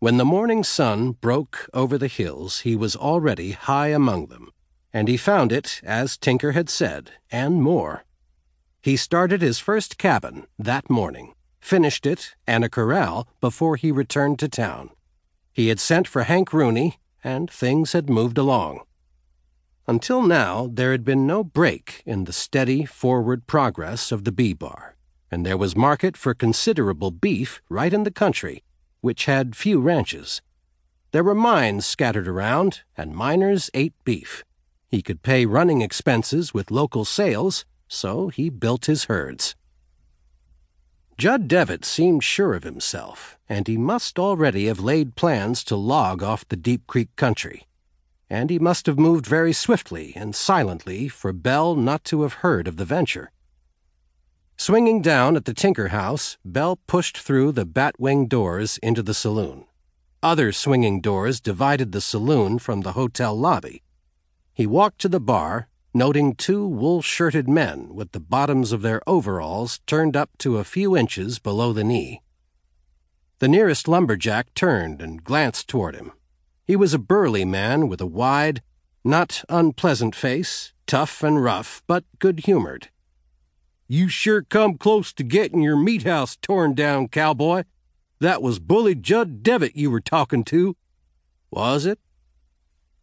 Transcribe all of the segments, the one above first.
When the morning sun broke over the hills, he was already high among them, and he found it, as Tinker had said, and more. He started his first cabin that morning, finished it and a corral before he returned to town. He had sent for Hank Rooney, and things had moved along. Until now, there had been no break in the steady forward progress of the B-Bar, and there was market for considerable beef right in the country, which had few ranches. There were mines scattered around, and miners ate beef. He could pay running expenses with local sales, so he built his herds. Jud Devitt seemed sure of himself, and he must already have laid plans to log off the Deep Creek country. And he must have moved very swiftly and silently for Bell not to have heard of the venture. Swinging down at the Tinker House, Bell pushed through the batwing doors into the saloon. Other swinging doors divided the saloon from the hotel lobby. He walked to the bar noting two wool shirted men with the bottoms of their overalls turned up to a few inches below the knee. The nearest lumberjack turned and glanced toward him. He was a burly man with a wide, not unpleasant face, tough and rough, but good humored. You sure come close to getting your meat house torn down, cowboy. That was Bully Jud Devitt you were talking to. Was it?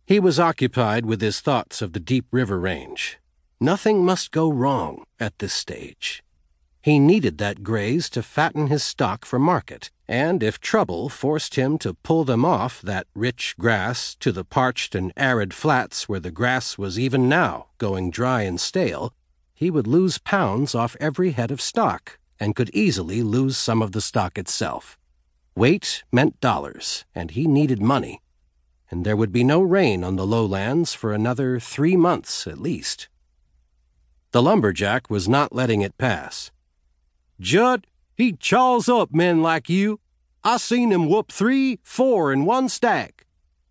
He was occupied with his thoughts of the Deep River Range. Nothing must go wrong at this stage. He needed that graze to fatten his stock for market, and if trouble forced him to pull them off that rich grass to the parched and arid flats where the grass was even now going dry and stale, he would lose pounds off every head of stock and could easily lose some of the stock itself. Weight meant dollars, and he needed money and there would be no rain on the lowlands for another three months at least. The lumberjack was not letting it pass. Jud, he chaws up men like you. I seen him whoop three, four in one stack.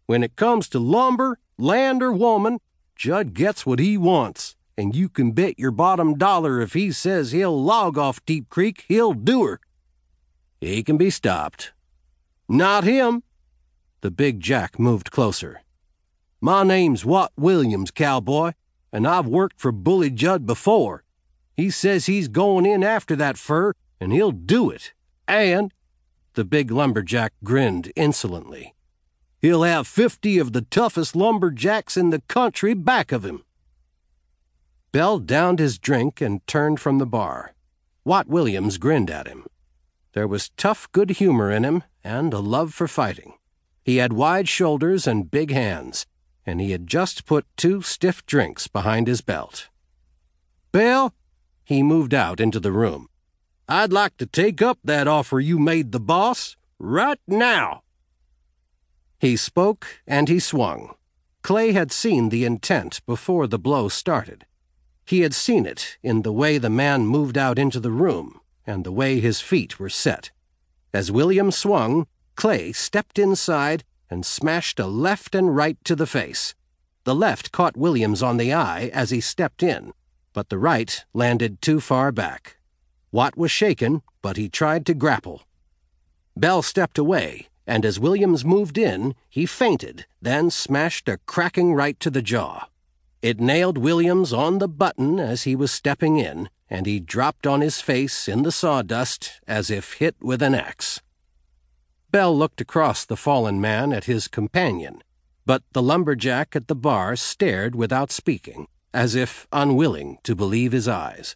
When it comes to lumber, land, or woman, Jud gets what he wants, and you can bet your bottom dollar if he says he'll log off Deep Creek, he'll do her. He can be stopped. Not him. The big Jack moved closer. My name's Watt Williams, cowboy, and I've worked for Bully Jud before. He says he's going in after that fir, and he'll do it. And the big lumberjack grinned insolently. He'll have fifty of the toughest lumberjacks in the country back of him. Bell downed his drink and turned from the bar. Watt Williams grinned at him. There was tough good humor in him and a love for fighting. He had wide shoulders and big hands, and he had just put two stiff drinks behind his belt. Bell, he moved out into the room. I'd like to take up that offer you made the boss right now. He spoke and he swung. Clay had seen the intent before the blow started. He had seen it in the way the man moved out into the room and the way his feet were set. As William swung, Clay stepped inside and smashed a left and right to the face. The left caught Williams on the eye as he stepped in, but the right landed too far back. Watt was shaken, but he tried to grapple. Bell stepped away, and as Williams moved in, he feinted, then smashed a cracking right to the jaw. It nailed Williams on the button as he was stepping in, and he dropped on his face in the sawdust as if hit with an axe. Bell looked across the fallen man at his companion, but the lumberjack at the bar stared without speaking, as if unwilling to believe his eyes.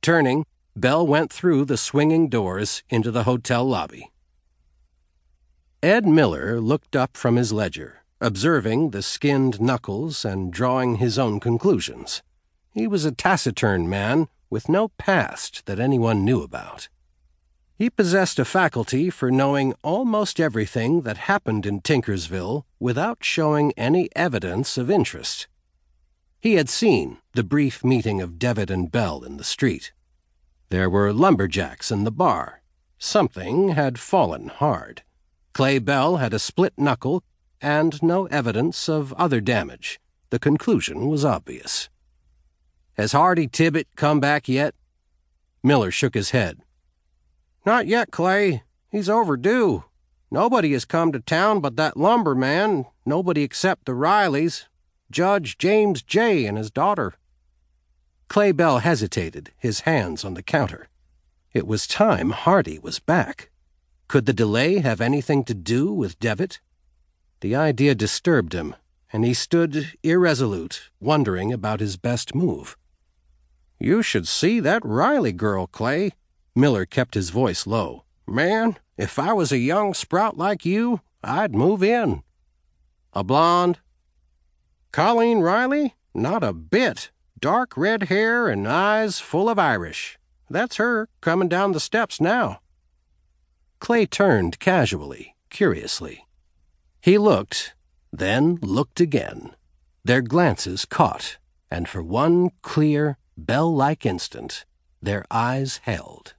Turning, Bell went through the swinging doors into the hotel lobby. Ed Miller looked up from his ledger, observing the skinned knuckles and drawing his own conclusions. He was a taciturn man with no past that anyone knew about. He possessed a faculty for knowing almost everything that happened in Tinkersville without showing any evidence of interest. He had seen the brief meeting of Devitt and Bell in the street. There were lumberjacks in the bar. Something had fallen hard. Clay Bell had a split knuckle and no evidence of other damage. The conclusion was obvious. Has Hardy Tibbet come back yet? Miller shook his head. Not yet, Clay. He's overdue. Nobody has come to town but that lumberman, nobody except the Rileys, Judge James J. and his daughter. Clay Bell hesitated, his hands on the counter. It was time Hardy was back. Could the delay have anything to do with Devitt? The idea disturbed him, and he stood irresolute, wondering about his best move. You should see that Riley girl, Clay. Miller kept his voice low. Man, if I was a young sprout like you, I'd move in. A blonde? Colleen Riley? Not a bit. Dark red hair and eyes full of Irish. That's her coming down the steps now. Clay turned casually, curiously. He looked, then looked again. Their glances caught, and for one clear, bell like instant, their eyes held.